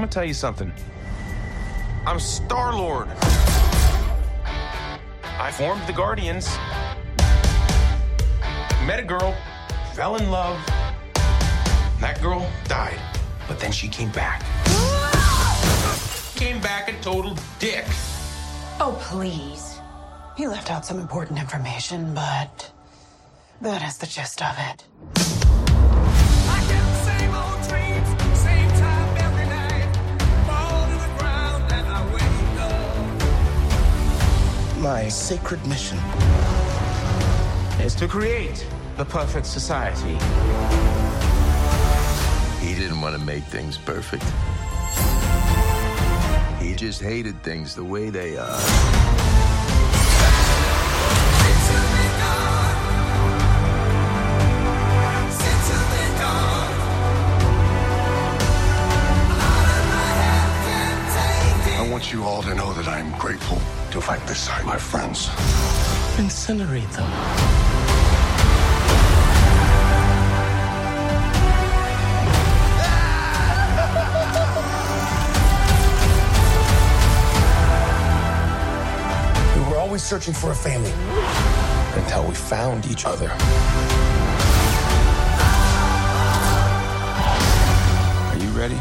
gonna tell you something. I'm Star Lord. I formed the Guardians. Met a girl, fell in love. That girl died, but then she came back. came back a total dick. Oh, please. He left out some important information, but that is the gist of it. My sacred mission Is to create the perfect society. He didn't want to make things perfect. He just hated things the way they are. All to know that I am grateful to fight beside my friends. Incinerate them. We were always searching for a family until we found each other. Are you ready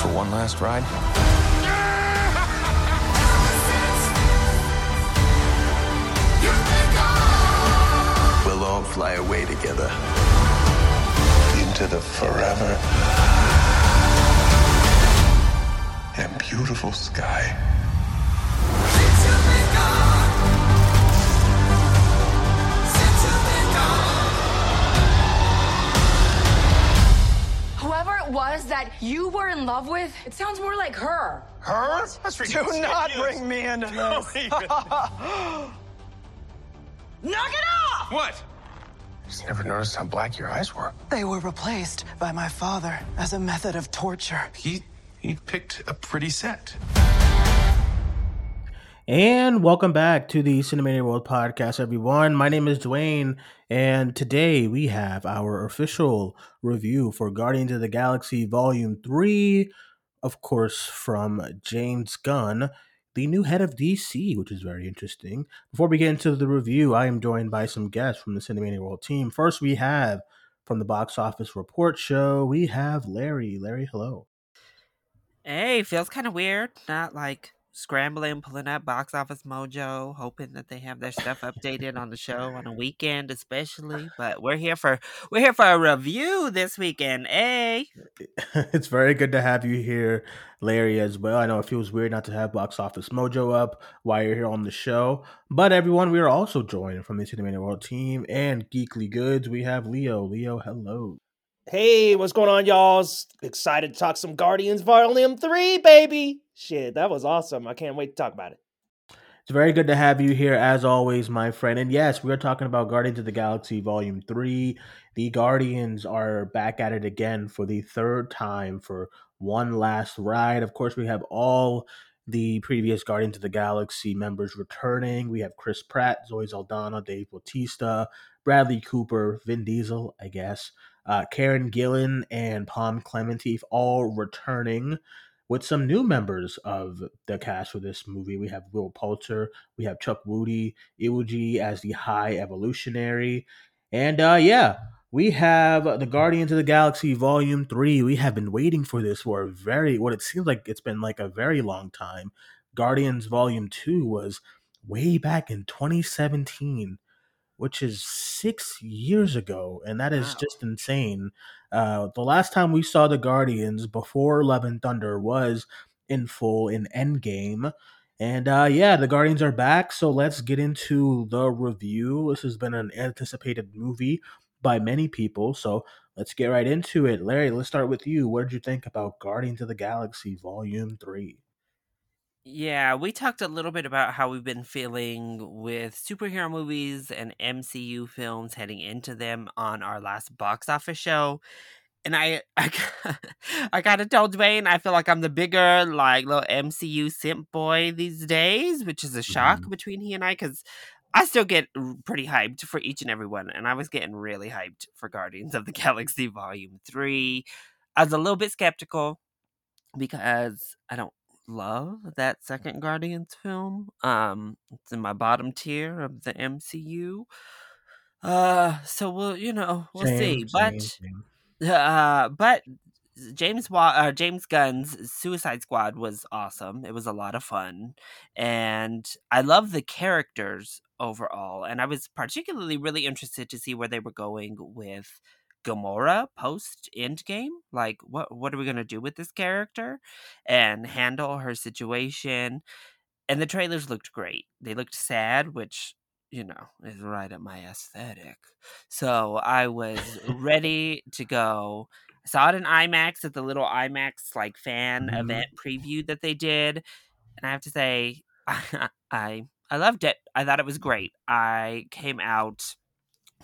for one last ride? All fly away together. Into the forever and beautiful sky. Whoever it was that you were in love with, it sounds more like her. Her? That's Do not bring me into this. Knock it off! What? Just never noticed how black your eyes were. They were replaced by my father as a method of torture. He he picked a pretty set. And welcome back to the Cinemania World Podcast, everyone. My name is Duane, and today we have our official review for Guardians of the Galaxy Volume 3, of course, from James Gunn, the new head of DC, which is very interesting. Before we get into the review, I am joined by some guests from the Cinemania World team. First, we have from the Box Office Report Show, we have Larry. Larry, hello. Hey, feels kind of weird. Not like scrambling, pulling up box office mojo, hoping that they have their stuff updated on the show on a weekend, especially. But we're here for we're here for a review this weekend. Hey, eh? it's very good to have you here, Larry, as well. I know it feels weird not to have Box Office Mojo up while you're here on the show. But everyone, we are also joined from the Cinemania World team and Geekly Goods. We have Leo. Leo, hello. Hey, what's going on, y'all? Excited to talk some Guardians Volume 3, baby. Shit, that was awesome. I can't wait to talk about it. It's very good to have you here, as always, my friend. And yes, we are talking about Guardians of the Galaxy Volume 3. The Guardians are back at it again for the third time for one last ride. Of course, we have all the previous Guardians of the Galaxy members returning. We have Chris Pratt, Zoe Saldana, Dave Bautista, Bradley Cooper, Vin Diesel, I guess, uh, Karen Gillan, and Pom Klementieff all returning with some new members of the cast for this movie. We have Will Poulter, we have Chukwudi, Iwuji as the High Evolutionary, and uh, yeah, we have the Guardians of the Galaxy Volume Three. We have been waiting for this for a very what it seems like it's been like a very long time. Guardians Volume Two was way back in 2017 which is six years ago, and that is Wow. just insane. Uh, the last time we saw the Guardians before Love and Thunder was in full in Endgame. And uh, yeah, the Guardians are back, so let's get into the review. This has been an anticipated movie by many people, so let's get right into it. Larry, let's start with you. What did you think about Guardians of the Galaxy Volume 3? Yeah, we talked a little bit about how we've been feeling with superhero movies and MCU films heading into them on our last box office show. And I, I, I gotta tell Duane, I feel like I'm the bigger, like, little MCU simp boy these days, which is a shock Mhm. between he and I, because I still get pretty hyped for each and every one. And I was getting really hyped for Guardians of the Galaxy Volume 3. I was a little bit skeptical because I don't love that second Guardians film. Um, it's in my bottom tier of the MCU. Uh, so we'll you know we'll Same, see, but uh, but James Wa- uh, James Gunn's Suicide Squad was awesome. It was a lot of fun, and I love the characters overall. And I was particularly really interested to see where they were going with Gamora post Endgame. Like, what what are we gonna do with this character and handle her situation? And the trailers looked great. They looked sad, which you know is right up my aesthetic. So I was ready to go. I saw it in IMAX at the little IMAX like fan Mhm. event preview that they did, and I have to say, I I loved it. I thought it was great. I came out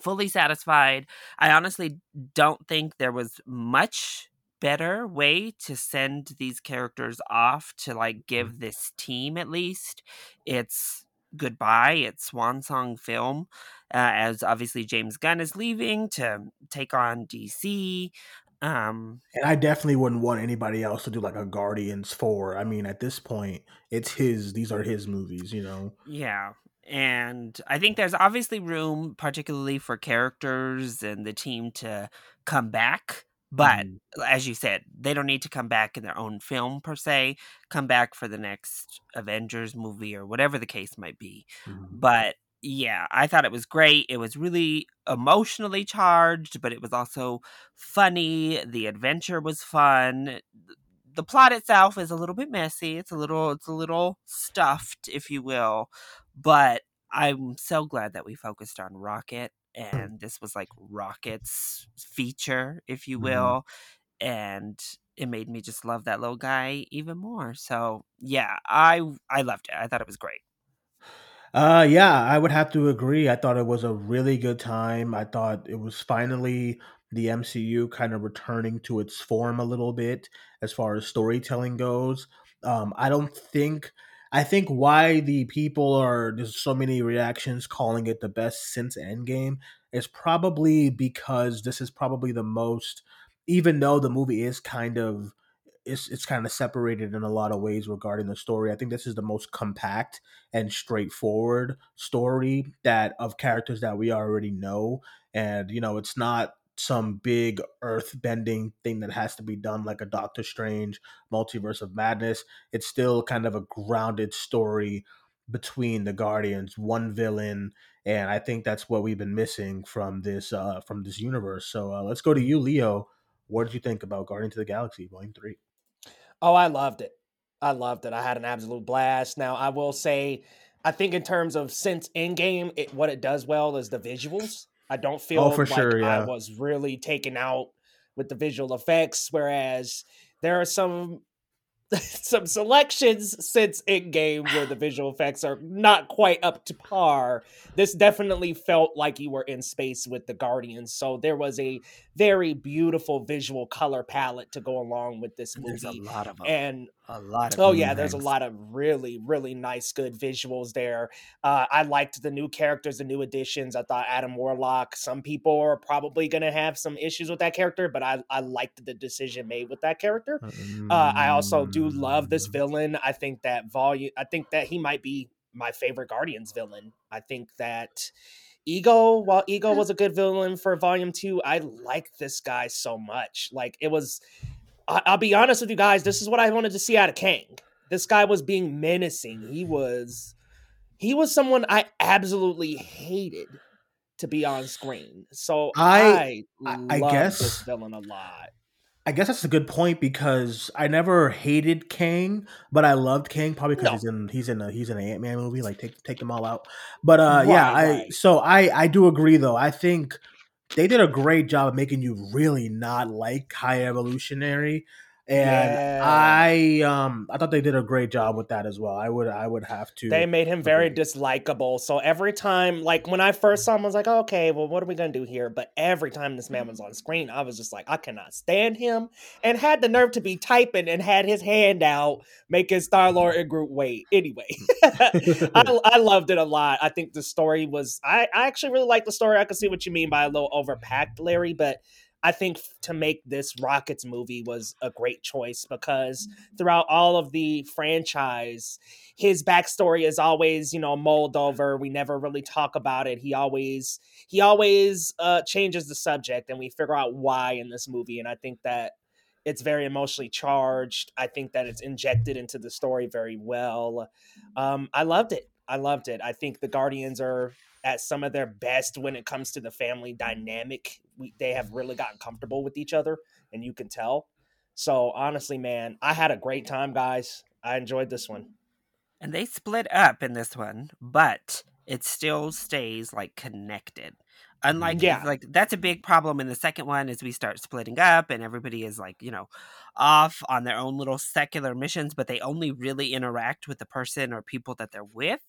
fully satisfied. I honestly don't think there was much better way to send these characters off to like give this team at least it's goodbye it's swan song film uh, as obviously james gunn is leaving to take on dc um And I definitely wouldn't want anybody else to do like a Guardians 4. I mean, at this point, it's his, these are his movies, you know? Yeah. And I think there's obviously room, particularly for characters and the team to come back. But Mhm. as you said, they don't need to come back in their own film per se, come back for the next Avengers movie or whatever the case might be. Mhm. But yeah, I thought it was great. It was really emotionally charged, but it was also funny. The adventure was fun. The plot itself is a little bit messy. It's a little it's a little stuffed, if you will. But I'm so glad that we focused on Rocket and this was like Rocket's feature, if you Mhm. will. And it made me just love that little guy even more. So yeah, I I loved it. I thought it was great. Uh, yeah, I would have to agree. I thought it was a really good time. I thought it was finally the MCU kind of returning to its form a little bit as far as storytelling goes. Um, I don't think, I think why the people are, there's so many reactions calling it the best since Endgame is probably because this is probably the most, even though the movie is kind of, it's, it's kind of separated in a lot of ways regarding the story. I think this is the most compact and straightforward story that of characters that we already know and you know it's not some big earth bending thing that has to be done like a doctor strange multiverse of madness it's still kind of a grounded story between the guardians one villain and i think that's what we've been missing from this uh from this universe so uh, let's go to you leo what did you think about guardians of the galaxy volume 3 Oh, I loved it. I loved it. I had an absolute blast. Now, I will say, I think in terms of since Endgame, it, what it does well is the visuals. I don't oh, feel Oh, for like sure, I was really taken out with the visual effects, whereas there are some some selections since Endgame where the visual effects are not quite up to par. This definitely felt like you were in space with the Guardians. So there was a very beautiful visual color palette to go along with this There's a lot of them. And a lot of Oh yeah, there's a lot of really, really nice, good visuals there. Uh, I liked the new characters, the new additions. I thought Adam Warlock. Some people are probably gonna have some issues with that character, but I I liked the decision made with that character. Uh, I also do love this Mm. villain. I think that volume. I think that he might be my favorite Guardians villain. I think that Ego, while Ego was a good villain for Volume Two, I like this guy so much. Like it was. I- I'll be honest with you guys. This is what I wanted to see out of Kang. This guy was being menacing. He was. He was someone I absolutely hated to be on screen. So I- I, I- I guess- this villain a lot. I guess that's a good point because I never hated Kang, but I loved Kang probably because No. he's in he's in a he's in an Ant Man movie. Like take take them all out. But uh, yeah, Right, I right. so I I do agree though. I think they did a great job of making you really not like High Evolutionary, and Yeah. I um I thought they did a great job with that as well. I would I would have to. They made him very dislikable. So every time, like when I first saw him, I was like, okay, well, what are we gonna do here? But every time this man was on screen, I was just like, I cannot stand him, and had the nerve to be typing and had his hand out, making Star Lord and Groot wait. Anyway, I, I loved it a lot. I think the story was. I, I actually really like the story. I can see what you mean by a little overpacked, Larry, but I think to make this Rockets movie was a great choice because throughout all of the franchise, his backstory is always, you know, mulled over. We never really talk about it. He always he always uh, changes the subject, and we figure out why in this movie. And I think that it's very emotionally charged. I think that it's injected into the story very well. Um, I loved it. I loved it. I think the Guardians are at some of their best when it comes to the family dynamic. We, they have really gotten comfortable with each other, and you can tell. So honestly, man, I had a great time, guys. I enjoyed this one. And they split up in this one, but it still stays like connected. Unlike Yeah. like that's a big problem in the second one is we start splitting up and everybody is like, you know, off on their own little secular missions, but they only really interact with the person or people that they're with.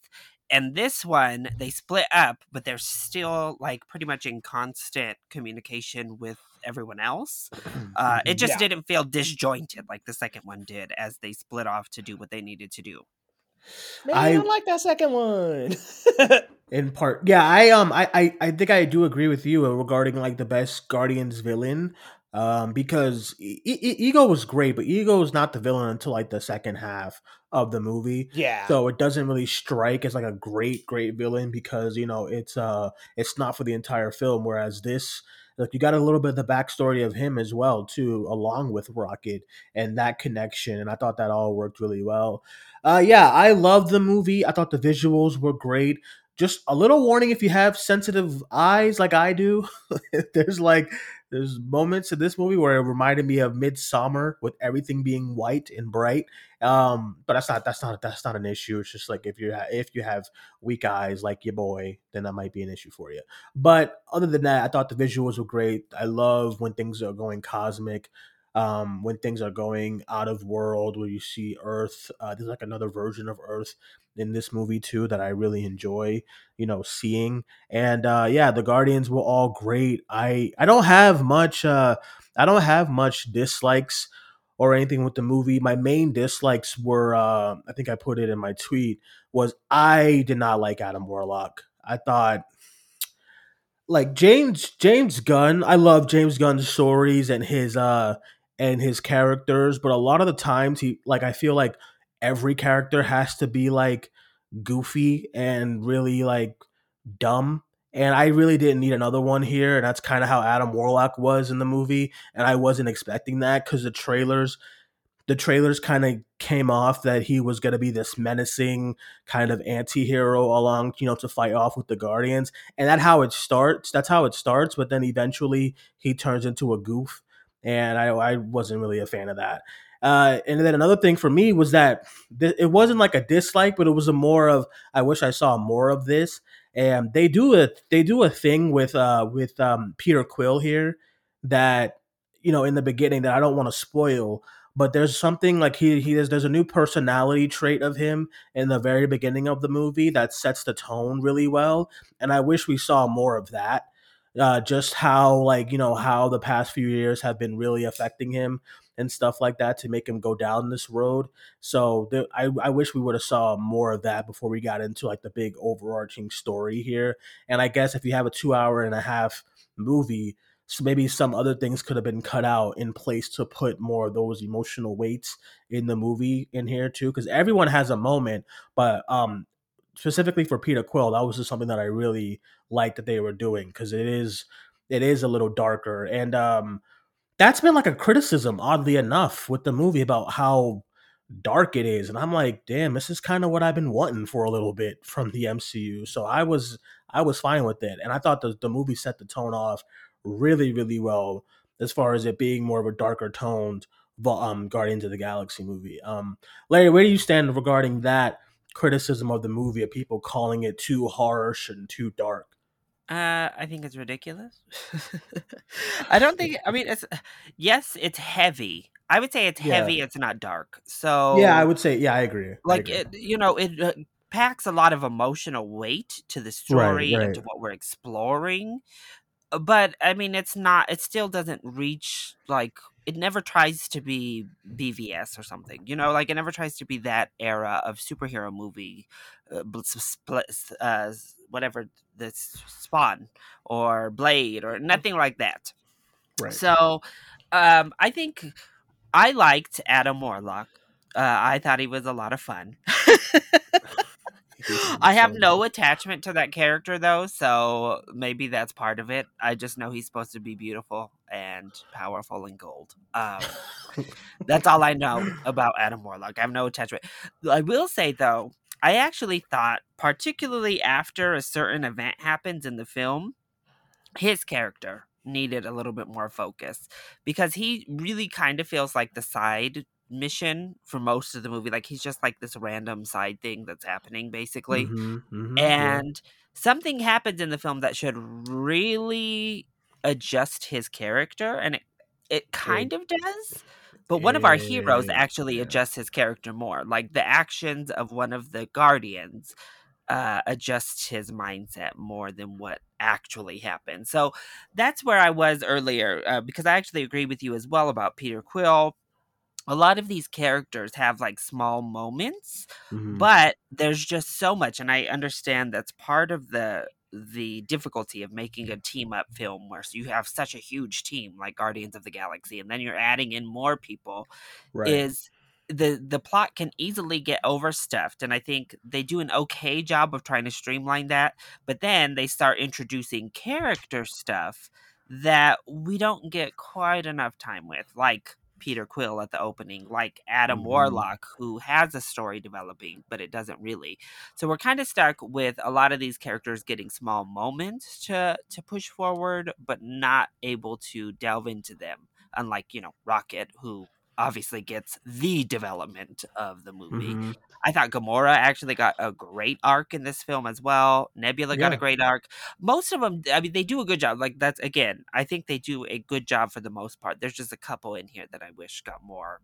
And this one, they split up, but they're still like pretty much in constant communication with everyone else. Uh, it just Yeah. didn't feel disjointed like the second one did as they split off to do what they needed to do. Man, I- I like that second one. in part yeah i um I, I i think i do agree with you regarding like the best guardians villain um because E- E- ego was great but ego is not the villain until like the second half of the movie. Yeah. so it doesn't really strike as like a great great villain because you know it's uh it's not for the entire film whereas this like you got a little bit of the backstory of him as well too along with rocket and that connection and i thought that all worked really well. Uh yeah i loved the movie. I thought the visuals were great just a little warning if you have sensitive eyes like i do. There's like there's moments in this movie where it reminded me of Midsommar with everything being white and bright. Um but that's not that's not that's not an issue. It's just like if you if you have weak eyes like your boy then that might be an issue for you. But other than that i thought the visuals were great. I love when things are going cosmic um when things are going out of world where you see earth uh, there's like another version of earth in this movie too that i really enjoy you know seeing and uh yeah the guardians were all great i i don't have much uh i don't have much dislikes or anything with the movie. My main dislikes were, uh, I think I put it in my tweet, was I did not like Adam Warlock. I thought, like James James Gunn, I love James Gunn's stories and his uh and his characters, but a lot of the times he like I feel like every character has to be like goofy and really like dumb. And I really didn't need another one here. And that's kind of how Adam Warlock was in the movie. And I wasn't expecting that because the trailers, the trailers kind of came off that he was going to be this menacing kind of anti-hero along, you know, to fight off with the Guardians. And that's how it starts. That's how it starts. But then eventually he turns into a goof. And I, I wasn't really a fan of that. Uh, and then another thing for me was that th- it wasn't like a dislike, but it was a more of I wish I saw more of this. And they do a they do a thing with uh with um Peter Quill here that you know in the beginning that I don't want to spoil, but there's something like he he there's, there's a new personality trait of him in the very beginning of the movie that sets the tone really well, and I wish we saw more of that. Uh, just how like you know how the past few years have been really affecting him and stuff like that to make him go down this road. So there, I, I wish we would have saw more of that before we got into like the big overarching story here. And I guess if you have a two hour and a half movie, so maybe some other things could have been cut out in place to put more of those emotional weights in the movie in here too. Because everyone has a moment, but um specifically for Peter Quill, that was just something that I really liked that they were doing because it is it is a little darker. And um that's been like a criticism oddly enough with the movie about how dark it is. And i'm like damn this is kind of what i've been wanting for a little bit from the mcu so i was i was fine with it. And i thought the, the movie set the tone off really really well as far as it being more of a darker toned um guardians of the galaxy movie. Um larry where do you stand regarding that criticism of the movie of people calling it too harsh and too dark Uh, I think it's ridiculous. I don't think. I mean, it's yes, it's heavy. I would say it's Yeah. heavy. It's not dark. So yeah i would say yeah i agree I like agree. it, you know, it uh, packs a lot of emotional weight to the story right. and to what we're exploring. Uh, But I mean, it's not. It still doesn't reach like. It never tries to be BVS or something, you know. Like it never tries to be that era of superhero movie, uh, bl- s- spl- s- uh, whatever this Spawn or Blade or nothing like that. Right. So, um, I think I liked Adam Warlock. Uh, I thought he was a lot of fun. I have no attachment to that character though, so maybe that's part of it. I just know he's supposed to be beautiful and powerful and gold. Um, that's all I know about Adam Warlock. I have no attachment. I will say though, I actually thought, particularly after a certain event happens in the film, his character needed a little bit more focus because he really kind of feels like the side mission for most of the movie. Like he's just like this random side thing that's happening basically. Mhm, mhm, yeah. And something happens in the film that should really adjust his character and it it kind of does. But one of our heroes actually yeah. adjusts his character more. Like the actions of one of the guardians uh, adjusts his mindset more than what actually happened. So that's where I was earlier uh, because I actually agree with you as well about Peter Quill. A lot of these characters have like small moments, Mhm. but there's just so much, and I understand that's part of the the difficulty of making a team up film where you have such a huge team like Guardians of the Galaxy, and then you're adding in more people right. is the the plot can easily get overstuffed and i think they do an okay job of trying to streamline that but then they start introducing character stuff that we don't get quite enough time with like peter quill at the opening like adam Mhm. warlock who has a story developing but it doesn't really so we're kind of stuck with a lot of these characters getting small moments to to push forward but not able to delve into them unlike you know rocket who obviously gets the development of the movie. Mhm. I thought Gamora actually got a great arc in this film as well. Nebula got a great arc. Most of them, I mean, they do a good job. Like that's again, I think they do a good job for the most part. There's just a couple in here that I wish got more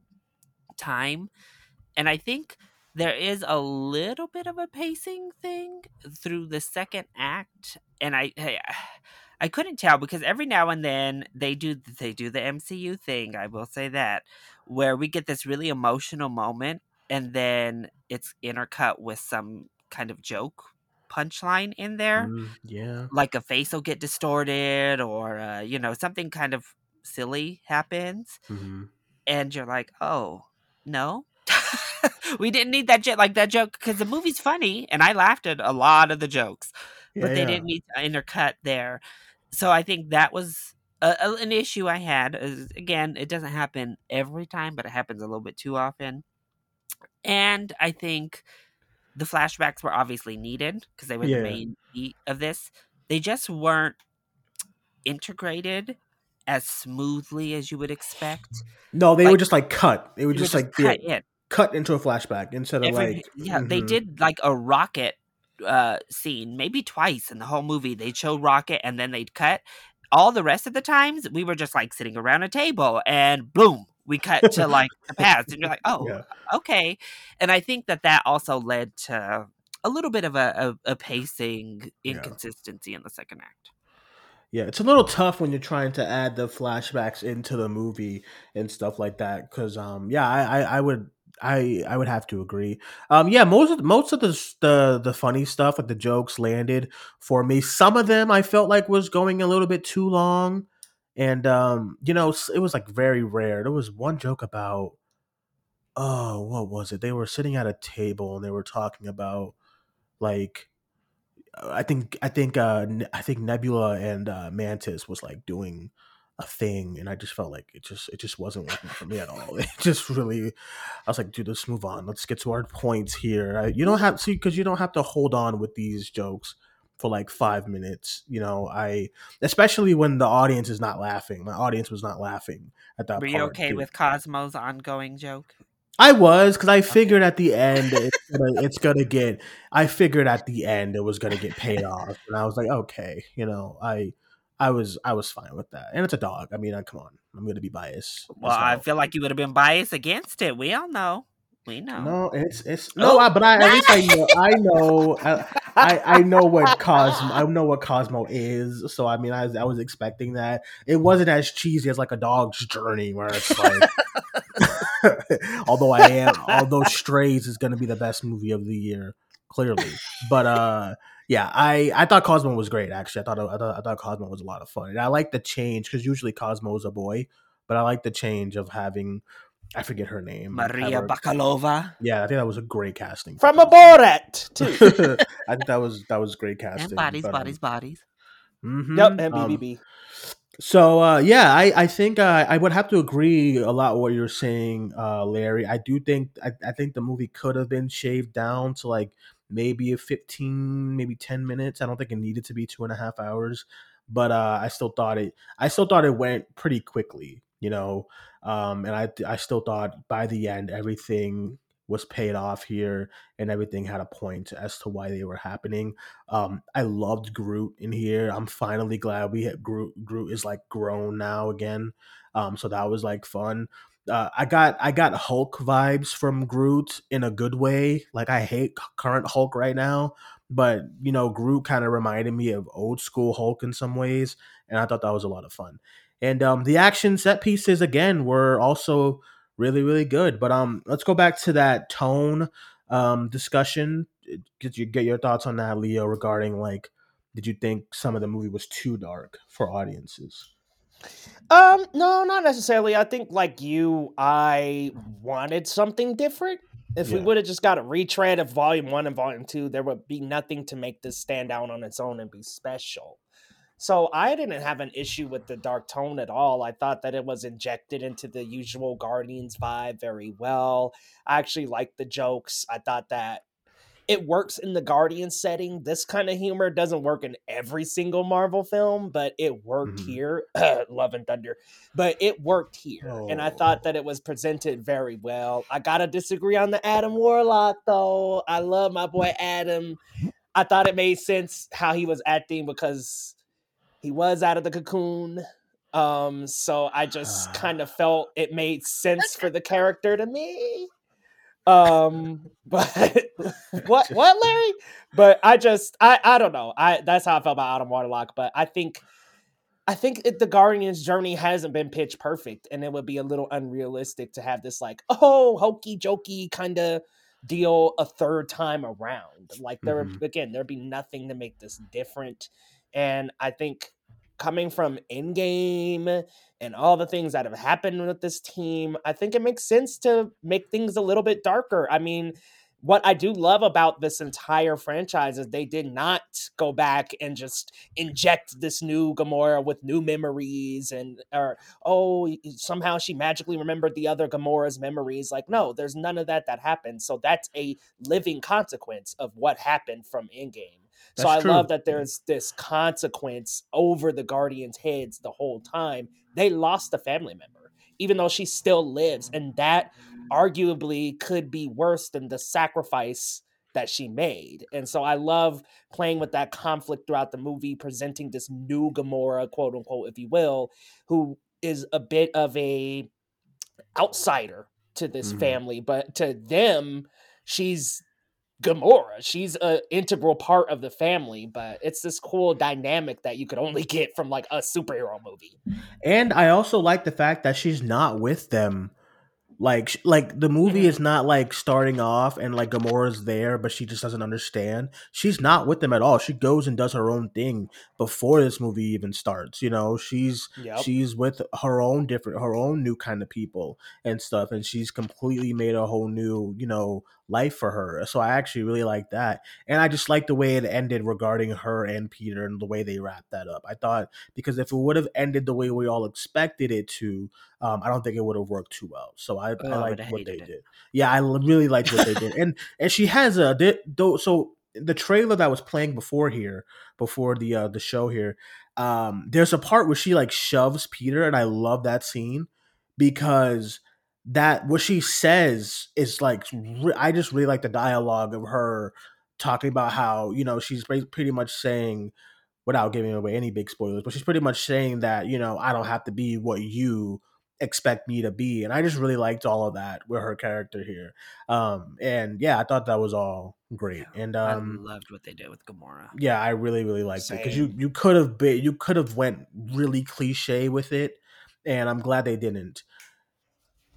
time, and I think there is a little bit of a pacing thing through the second act, and I. I I couldn't tell because every now and then they do they do the MCU thing. I will say that where we get this really emotional moment and then it's intercut with some kind of joke punchline in there Mm, yeah. like a face will get distorted or uh, you know something kind of silly happens Mhm. and you're like oh no we didn't need that joke like that joke because the movie's funny and i laughed at a lot of the jokes but they yeah. didn't need to intercut there so i think that was a, a- an issue i had is, again it doesn't happen every time but it happens a little bit too often and i think the flashbacks were obviously needed because they were Yeah. the main beat of this they just weren't integrated as smoothly as you would expect No, they Like- would just like cut. They would just like cut yeah, cut into a flashback instead of like yeah they mhm. did like a rocket uh scene maybe twice in the whole movie they'd show rocket and then they'd cut all the rest of the times we were just like sitting around a table and boom we cut to like the past and you're like oh Yeah. okay and i think that that also led to a little bit of a, a, a pacing Yeah. inconsistency in the second act Yeah, it's a little tough when you're trying to add the flashbacks into the movie and stuff like that. Because, um, yeah, I, I, I would, I, I would have to agree. Um, yeah, most of most of the the the funny stuff, like the jokes, landed for me. Some of them I felt like was going a little bit too long, and um, you know, it was like very rare. There was one joke about, oh, what was it? They were sitting at a table and they were talking about like I think I think uh I think Nebula and uh, Mantis was like doing a thing, and I just felt like it just it just wasn't working for me at all. It just really, I was like, dude, let's move on. Let's get to our points here. I, you don't have to because you don't have to hold on with these jokes for like five minutes. You know, I especially when the audience is not laughing. My audience was not laughing at that. were you part, okay dude. with cosmo's ongoing joke I was because I figured at the end it's gonna, it's gonna get. I figured at the end it was gonna get paid off, and I was like, okay, you know, I, I was I was fine with that. And it's a dog. I mean, uh, come on, I'm gonna be biased. well as i feel like you would have been biased against it we all know we know no, it's it's no, Oh. I, but I at least I know I know I, I I know what Cosmo I know what Cosmo is. So I mean, I was, I was expecting that. It wasn't as cheesy as like a dog's journey, where it's like. although I am, although Strays is going to be the best movie of the year, clearly. But uh, yeah, I I thought Cosmo was great. Actually, I thought I thought, I thought Cosmo was a lot of fun, and I like the change because usually Cosmo's a boy, but I like the change of having I forget her name, Maria her, Bakalova. Yeah, I think that was a great casting from a Borat too. I think that was that was great casting. And bodies, but, um, bodies, bodies. mhm, yep, and um, BBB. So uh, yeah, I I think uh, I would have to agree a lot with what you're saying, uh, Larry. I do think I, I think the movie could have been shaved down to like maybe a 15, maybe 10 minutes. I don't think it needed to be two and a half hours, but uh, I still thought it I still thought it went pretty quickly, you know. Um, and I I still thought by the end everything was paid off here and everything had a point as to why they were happening. Um, I loved Groot in here. I'm finally glad we had Groot. Groot is like grown now again. Um, so that was like fun. Uh, I got I got Hulk vibes from Groot in a good way. Like I hate current Hulk right now, but you know Groot kind of reminded me of old school Hulk in some ways, and I thought that was a lot of fun. And um, the action set pieces again were also really really good. But um, let's go back to that tone um discussion. Get you get your thoughts on that, Leo, regarding like, did you think some of the movie was too dark for audiences? Um, no, not necessarily. I think like you, I wanted something different. If we would have just got a retread of volume one and volume two, there would be nothing to make this stand out on its own and be special. So I didn't have an issue with the dark tone at all. I thought that it was injected into the usual Guardians vibe very well. I actually liked the jokes. I thought that it works in the Guardian setting. This kind of humor doesn't work in every single Marvel film, but it worked Mhm. here. Love and Thunder. But it worked here. And I Oh. thought that it was presented very well. I got to disagree on the Adam Warlock, though. I love my boy Adam. I thought it made sense how he was acting because he was out of the cocoon. Um, so I just kind of felt it made sense for the character to me. Um, but what what Larry? But I just I I don't know. I that's how I felt about Adam Warlock. But I think I think it, the Guardian's journey hasn't been pitch perfect, and it would be a little unrealistic to have this like oh hokey jokey kind of deal a third time around. Like there Mhm. again, there'd be nothing to make this different, and I think coming from Endgame and all the things that have happened with this team, I think it makes sense to make things a little bit darker. I mean, what I do love about this entire franchise is they did not go back and just inject this new Gamora with new memories and or oh somehow she magically remembered the other Gamora's memories. Like no, there's none of that that happened. So that's a living consequence of what happened from Endgame. So I true. love that there's this consequence over the Guardians' heads the whole time. They lost a family member, even though she still lives, and that arguably could be worse than the sacrifice that she made. And so I love playing with that conflict throughout the movie, presenting this new Gamora, quote unquote, if you will, who is a bit of a outsider to this Mhm. family, but to them, she's Gamora. She's a integral part of the family, but it's this cool dynamic that you could only get from like a superhero movie. And I also like the fact that she's not with them. Like, like the movie Mm-hmm. is not like starting off and like Gamora's there, but she just doesn't understand. She's not with them at all. She goes and does her own thing before this movie even starts. You know, she's Yep. she's with her own different, her own new kind of people and stuff, and she's completely made a whole new, you know, life for her. So I actually really like that, and I just like the way it ended regarding her and Peter and the way they wrapped that up. I thought because if it would have ended the way we all expected it to, um, I don't think it would have worked too well. So I, Oh, I like what they it. did. Yeah, I really liked what they did, and and she has a though. So the trailer that was playing before here, before the uh, the show here, um, there's a part where she like shoves Peter, and I love that scene because that what she says is like I just really like the dialogue of her talking about how you know she's pretty much saying without giving away any big spoilers, but she's pretty much saying that you know I don't have to be what you expect me to be, and I just really liked all of that with her character here. Um, and yeah, I thought that was all great, and um, I loved what they did with Gamora. yeah, I really really liked it because you you could have been you could have went really cliche with it, and I'm glad they didn't.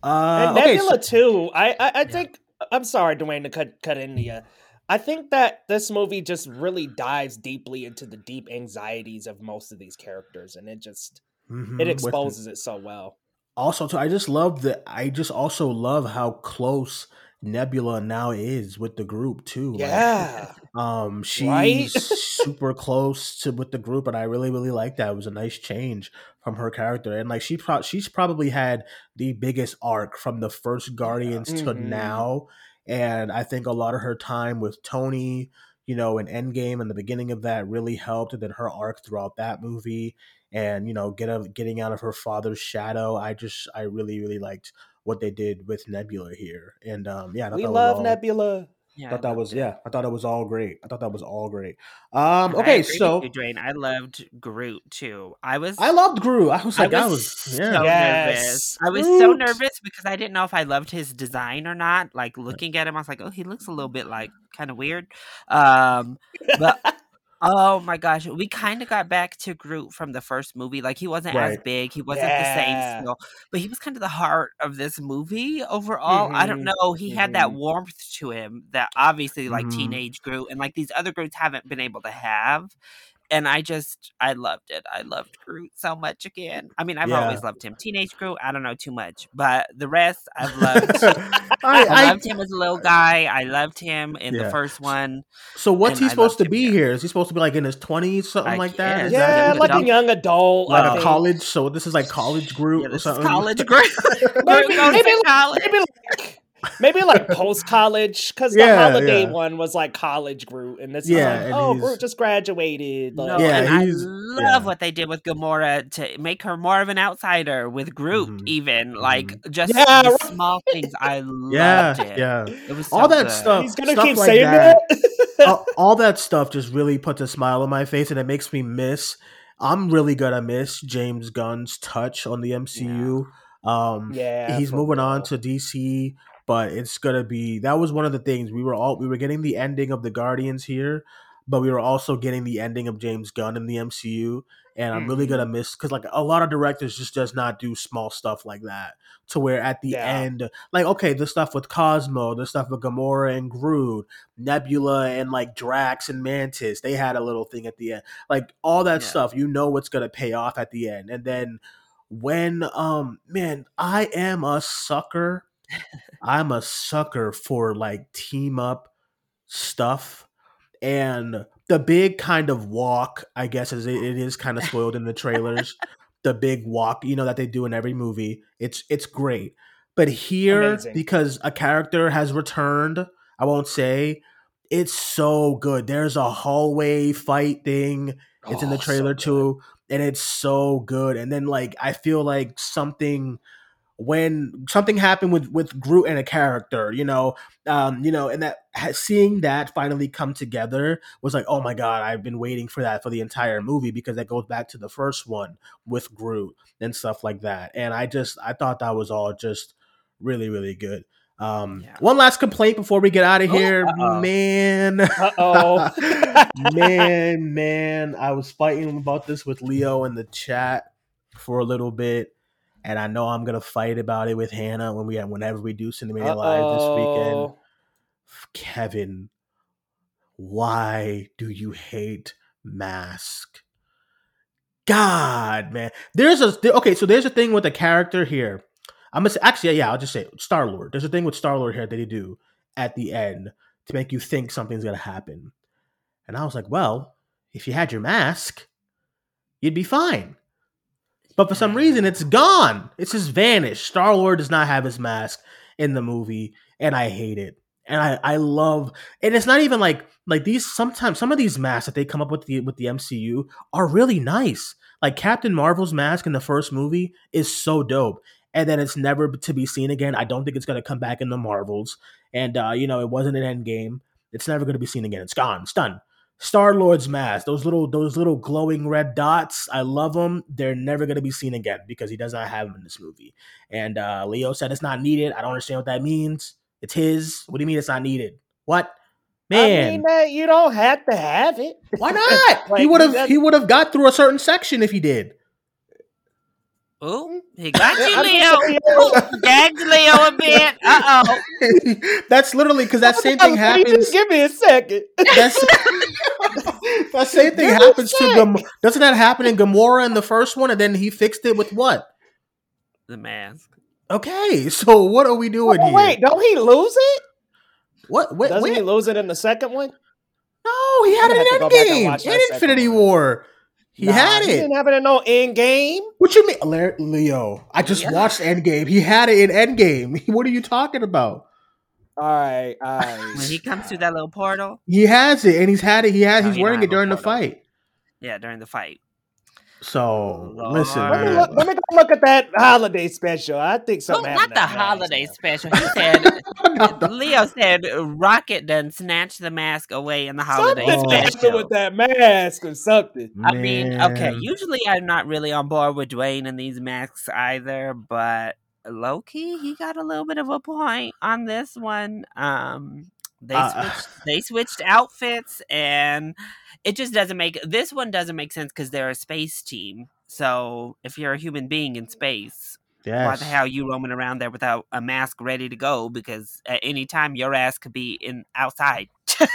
Uh, and okay, Nebula so, too. I I, I think I'm sorry, Duane, to cut cut into you. I think that this movie just really dives deeply into the deep anxieties of most of these characters, and it just Mhm, it exposes it so well. also too, I just love that. I just also love how close Nebula now is with the group too. Like, Yeah, um, she's Right? super close to with the group, and I really really like that. It was a nice change from her character, and like she pro- she's probably had the biggest arc from the first Guardians to Mhm. now, and I think a lot of her time with Tony. You know, in Endgame and the beginning of that really helped, and then her arc throughout that movie, and you know, get of getting out of her father's shadow. I just, I really, really liked what they did with Nebula here, and um, yeah, I we love Nebula. Yeah, thought I that was it. yeah. I thought that was all great. I thought that was all great. Um, And I okay, so you, Duane. I loved Groot too. I was I loved Groot. I was I like, I was was so. Yes, nervous. I was so nervous because I didn't know if I loved his design or not. Like looking at him, I was like, "Oh, he looks a little bit like kind of weird." Um, but oh my gosh, we kind of got back to Groot from the first movie. Like he wasn't as big, he wasn't the same scale, but he was kind of the heart of this movie overall. I don't Mhm, know. He had that mhm. warmth to him that obviously like Mhm. teenage Groot and like these other Groots haven't been able to have and I just I loved it. I loved Groot so much again. I mean, I've Yeah. always loved him. Teenage Groot, I don't know too much, but the rest I've loved. I, I I, loved him as a little guy. I loved him in Yeah. the first one. so what's he supposed to be here. here? Is he supposed to be like in his twenties, something I like that? guess. Yeah, that like a young adult. Like a college? So this is like college Groot Yeah, or something. college Groot. Groot Maybe- goes maybe- college. Maybe like maybe like post college because the Yeah, holiday yeah. one was like college Groot, and this Yeah, is like oh he's- Groot just graduated. No, Yeah, and I love yeah. what they did with Gamora to make her more of an outsider with Groot. Mhm. Even like just Yeah, right. small things, I loved yeah, it. yeah. It was All that good. stuff. he's gonna stuff keep like saying that. that. all, all that stuff just really puts a smile on my face and it makes me miss i'm really gonna miss james gunn's touch on the mcu um yeah, he's for moving on to dc but it's gonna be that was one of the things we were all we were getting the ending of the guardians here but we were also getting the ending of james gunn in the mcu and i'm really gonna miss because like a lot of directors just does not do small stuff like that to where at the Yeah. end like okay the stuff with cosmo the stuff with gamora and groot nebula and like drax and mantis they had a little thing at the end like all that Yeah. stuff you know what's gonna pay off at the end and then when um man i am a sucker i'm a sucker for like team up stuff and the big kind of walk i guess is it, it is kind of spoiled in the trailers the big walk you know that they do in every movie it's it's great. But here Amazing. because a character has returned i won't say it's so good. There's a hallway fight thing it's in the Oh, so trailer too and it's so good and then like i feel like something when something happened with with Groot and a character, you know, um, you know, and that seeing that finally come together was like, oh my god, I've been waiting for that for the entire movie because that goes back to the first one with Groot and stuff like that. And I just I thought that was all just really really good. Um, Yeah. One last complaint before we get out of Oh, here, uh-oh. man. Oh. man, man, I was fighting about this with Leo in the chat for a little bit, and I know I'm gonna fight about it with Hannah when we whenever we do Cinemania Live this weekend. Kevin, why do you hate Mask? God, man, there's a okay. So there's a thing with the character here. I'm gonna say, actually, yeah, I'll just say Star Lord. There's a thing with Star Lord here that they do at the end to make you think something's gonna happen. And I was like, well, if you had your mask, you'd be fine. But for some reason, it's gone. It's just vanished. Star Lord does not have his mask in the movie, and I hate it. And I, I love, and it's not even like like these. Sometimes some of these masks that they come up with the with the MCU are really nice. Like Captain Marvel's mask in the first movie is so dope, and then it's never to be seen again. I don't think it's gonna come back in the Marvels, and uh, you know it wasn't an Endgame. It's never gonna be seen again. It's gone. It's done. Star Lord's mask, those little those little glowing red dots, I love them. They're never gonna be seen again because he does not have them in this movie. And uh, Leo said it's not needed. I don't understand what that means. It's his. What do you mean it's not needed? What, man? I mean, you don't have to have it. why not? Like, he would have he would have got through a certain section if he did. Oh, he got you, Leo. just Gagged Leo a bit. Uh oh. That's literally because that same thing Let happens. Just give me a second. That's, that same thing Give me a happens to sec. Gam- Doesn't that happen in Gamora in the first one, and then he fixed it with what? The mask. Okay, so what are we doing Oh, here? wait, don't he lose it? what? Wait, Doesn't wait. he lose it in the second one? No, he had I'm gonna have to it go in back and Endgame, watch that in second Infinity one. War. He Nah, had it. He didn't have it in no Endgame. What you mean, Leo? I just Yeah. watched Endgame. He had it in Endgame. What are you talking about? All right, all When he comes through that little portal. He has it, and he's had it. He has. No, he's he wearing it during the have a photo. fight. Yeah, during the fight. So oh, Lord. listen, Let me look. Let me go look at that holiday special. I think Well, something. not the to that mask, holiday man. special. He said Leo said Rocket done snatched the mask away in the holiday Something Oh. special. with that mask or something. I mean, okay, usually I'm not really on board with Duane and these masks either, but low key, he got a little bit of a point on this one. Um, they Uh, switched, they switched outfits, and it just doesn't make this one doesn't make sense because they're a space team. So if you're a human being in space, why the hell are you roaming around there without a mask ready to go? Because at any time your ass could be in outside.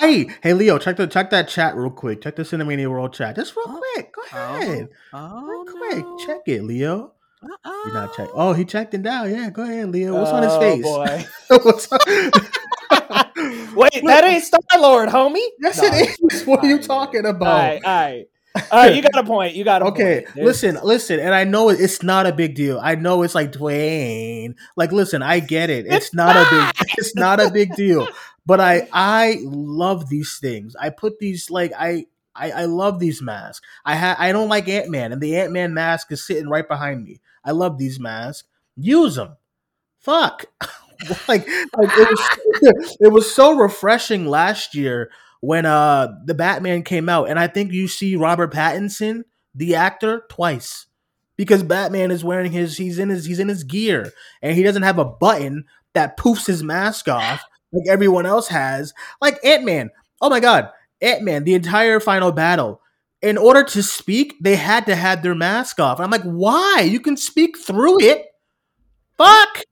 right. Hey Leo, check the check that chat real quick. Check the Cinemania World chat. Just real Oh. quick. Go ahead. Oh, real quick. no. Check it, Leo. Uh-oh. You're not check. Oh, he checked it down. Yeah, go ahead, Leo. What's on his Oh, face? boy. What's on- Wait, that ain't Star Lord, homie. Yes, No, it is. What are you talking about? right, all right, all right. You got a point. You got a Okay, point. There's- listen, listen, and I know it's not a big deal. I know it's like Duane. Like, listen, I get it. It's, It's not, a big. It's not a big deal. But I, I love these things. I put these like I, I, I love these masks. I ha- I don't like Ant Man, and the Ant Man mask is sitting right behind me. I love these masks. Use them. Fuck. like, like it was, it was so refreshing last year when uh the Batman came out, and I think you see Robert Pattinson, the actor, twice because Batman is wearing his he's in his he's in his gear, and he doesn't have a button that poofs his mask off like everyone else has. Like Ant Man. Oh my god, Ant Man! The entire final battle. In order to speak, they had to have their mask off. I'm like, why? You can speak through it. Fuck.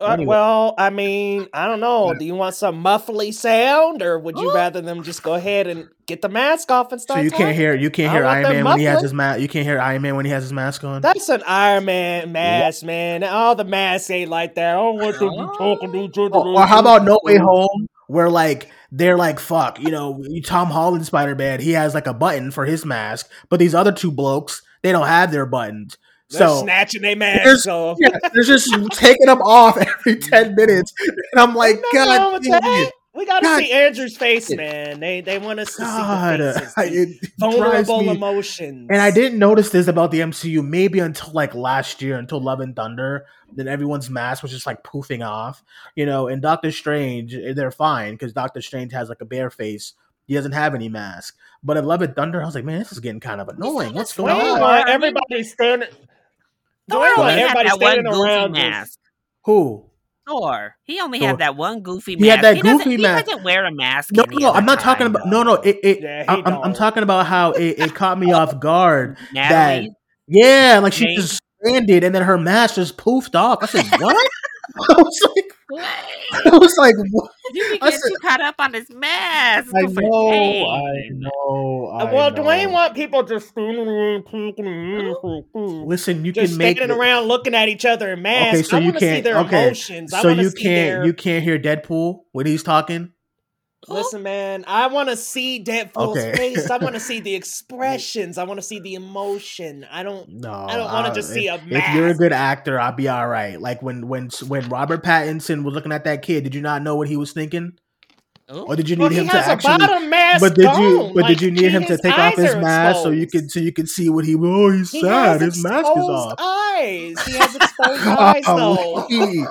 Uh, Anyway. Well, I mean, I don't know. Do you want some muffly sound, or would you rather them just go ahead and get the mask off and start? So you can't hear you can't hear Iron them Man when he has his mask. You can't hear Iron Man when he has his mask on. That's an Iron Man mask, man. All the masks ain't like that. I don't want them to be talking to each other. Or, or how about No Way Home, where like they're like, fuck, you know, Tom Holland Spider Man, he has like a button for his mask, but these other two blokes, they don't have their buttons. They're So snatching their masks off. yeah, they're just taking them off every ten minutes, and I'm like, Ain't nothing wrong God, with damn that. it. We gotta God see Andrew's face, man. They they want us to God, see the faces, I- the vulnerable emotions. And I didn't notice this about the MCU maybe until like last year, until Love and Thunder. Then everyone's mask was just like poofing off, you know. And Doctor Strange, eh, they're fine because Doctor Strange has like a bare face. He doesn't have any mask. But in Love and Thunder, I was like, man, this is getting kind of annoying. What's going Duane on? want I everybody standing. Thor Duane only had everybody that one standing goofy around. mask. Who? Thor. He only Thor. had that one goofy mask. He had that doesn't- goofy he doesn't wear a mask. No, no, I'm not talking about. No, though. no. It, it, Yeah, I'm, I'm, I'm talking about how it, it caught me off guard. Natalie. Yeah, like she Nate. just landed and then her mask just poofed off. I said, what? I was like, What? I was like, what? You be I getting too caught up on his mask. I know, I shame. know. I well. Duane want people just standing around talking and Listen, you just can make standing the- around looking at each other in masks. Okay, so I you want to see can't. their Okay, emotions. So want you see can't. their. You can't hear Deadpool when he's talking. Listen, man, I want to see Deadpool's Okay. face. I want to see the expressions. I want to see the emotion. I don't. No, I don't wanna uh, just see a if, if you're a good actor, I'll be all right. Like when when when Robert Pattinson was looking at that kid, did you not know what he was thinking, Oh. or did you need Well, he him to actually? a bottom mask But did you? on, But like, did you need him to take off his are mask so you exposed. could so you could see what he? Oh, he's He sad. His mask is off. eyes. He has exposed eyes, though. Golly,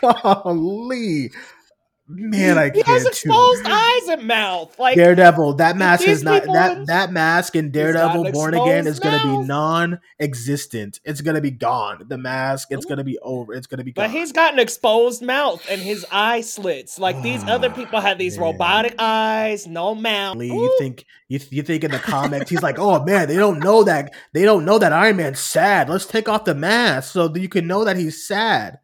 golly, man, I He can't. has too. exposed eyes and mouth. Like Daredevil, that mask is not that that mask in Daredevil Born Again is going to be non-existent. It's going to be gone. The mask, it's going to be over. It's going to be gone. But he's got an exposed mouth and his eye slits. Like these ah, other people have these Man. robotic eyes, no mouth. Lee, you think you, you think in the comics he's like, oh man, they don't know that they don't know that Iron Man's sad. Let's take off the mask so you can know that he's sad.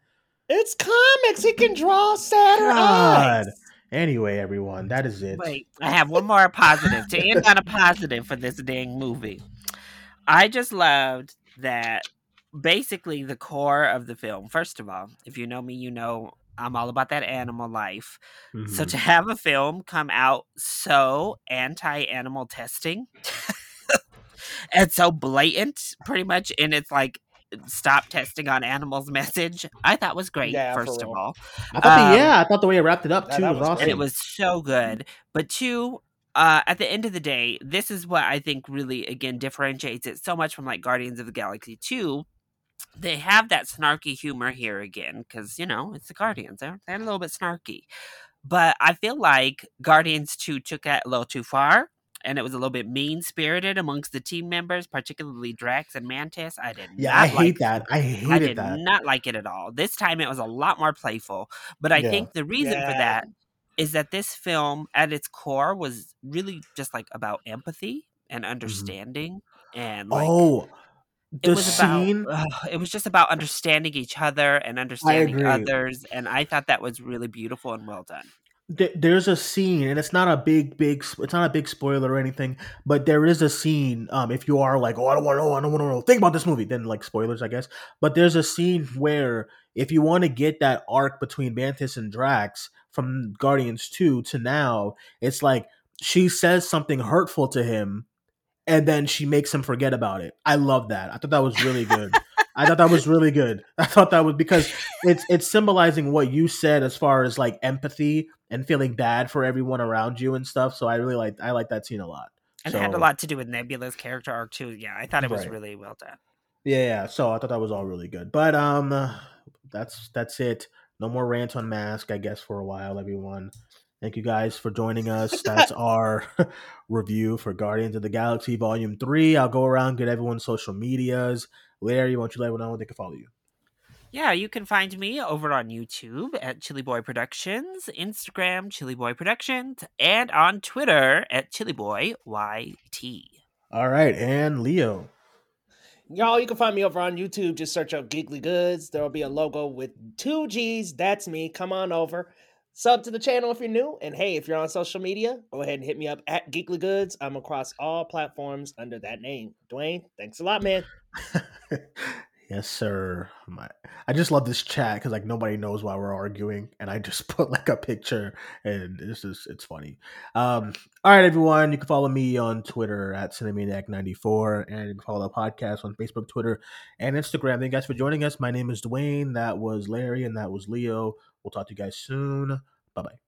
It's comics. He can draw sadder God. eyes. Anyway, everyone, that is it. Wait, I have one more positive to end on a positive for this dang movie. I just loved that basically the core of the film. First of all, if you know me, you know I'm all about that animal life. So Mhm. to have a film come out so anti-animal testing and so blatant, pretty much in its like stop testing on animals message, I thought was great. Yeah, first of all, I thought, Um, the, yeah, I thought the way it wrapped it up too that was, was awesome. and it was so good. But two, uh, at the end of the day, this is what I think really again differentiates it so much from like Guardians of the Galaxy two. They have that snarky humor here again because you know it's the Guardians. They're, they're a little bit snarky, but I feel like Guardians two took that a little too far. And it was a little bit mean spirited amongst the team members, particularly Drax and Mantis. I did yeah, not I like hate that. I hated that. I did that. not like it at all. This time it was a lot more playful. But I Yeah. think the reason for that is that this film at its core was really just like about empathy and mm-hmm. understanding and like oh, it the was scene. about ugh, it was just about understanding each other and understanding others and I thought that was really beautiful and well done. Th- there's a scene and it's not a big big it's not a big spoiler or anything but there is a scene um if you are like oh i don't want to know i don't want to think about this movie then like spoilers i guess. But there's a scene where if you want to get that arc between mantis and drax from guardians 2 to now it's like she says something hurtful to him and then she makes him forget about it. I love that. I thought that was really good I thought that was really good. I thought that was because it's it's symbolizing what you said as far as like empathy and feeling bad for everyone around you and stuff. So I really like I like that scene a lot. And so, it had a lot to do with Nebula's character arc too. Yeah, I thought it was Right. really well done. Yeah, yeah. So I thought that was all really good. But um, that's that's it. No more rant on mask, I guess, for a while, everyone. Thank you guys for joining us. That's our review for Guardians of the Galaxy Volume Three. I'll go around get everyone's social medias. Larry, why don't you let everyone know where they can follow you? Yeah, you can find me over on YouTube at Chilly Boy Productions, Instagram Chilly Boy Productions, and on Twitter at Chilly Boy YT. All right, and Leo. Y'all, you can find me over on YouTube. Just search up Geekly Goods. There will be a logo with two G's. That's me. Come on over. Sub to the channel if you're new. And hey, if you're on social media, go ahead and hit me up at Geekly Goods. I'm across all platforms under that name. Duane, thanks a lot, man. yes, sir. My, I just love this chat because like nobody knows why we're arguing, and I just put like a picture, and this is it's funny. Um, all right, everyone, you can follow me on Twitter at Cinemaniac94, and you can follow the podcast on Facebook, Twitter, and Instagram. Thank you guys for joining us. My name is Dwayne. That was Larry, and that was Leo. We'll talk to you guys soon. Bye bye.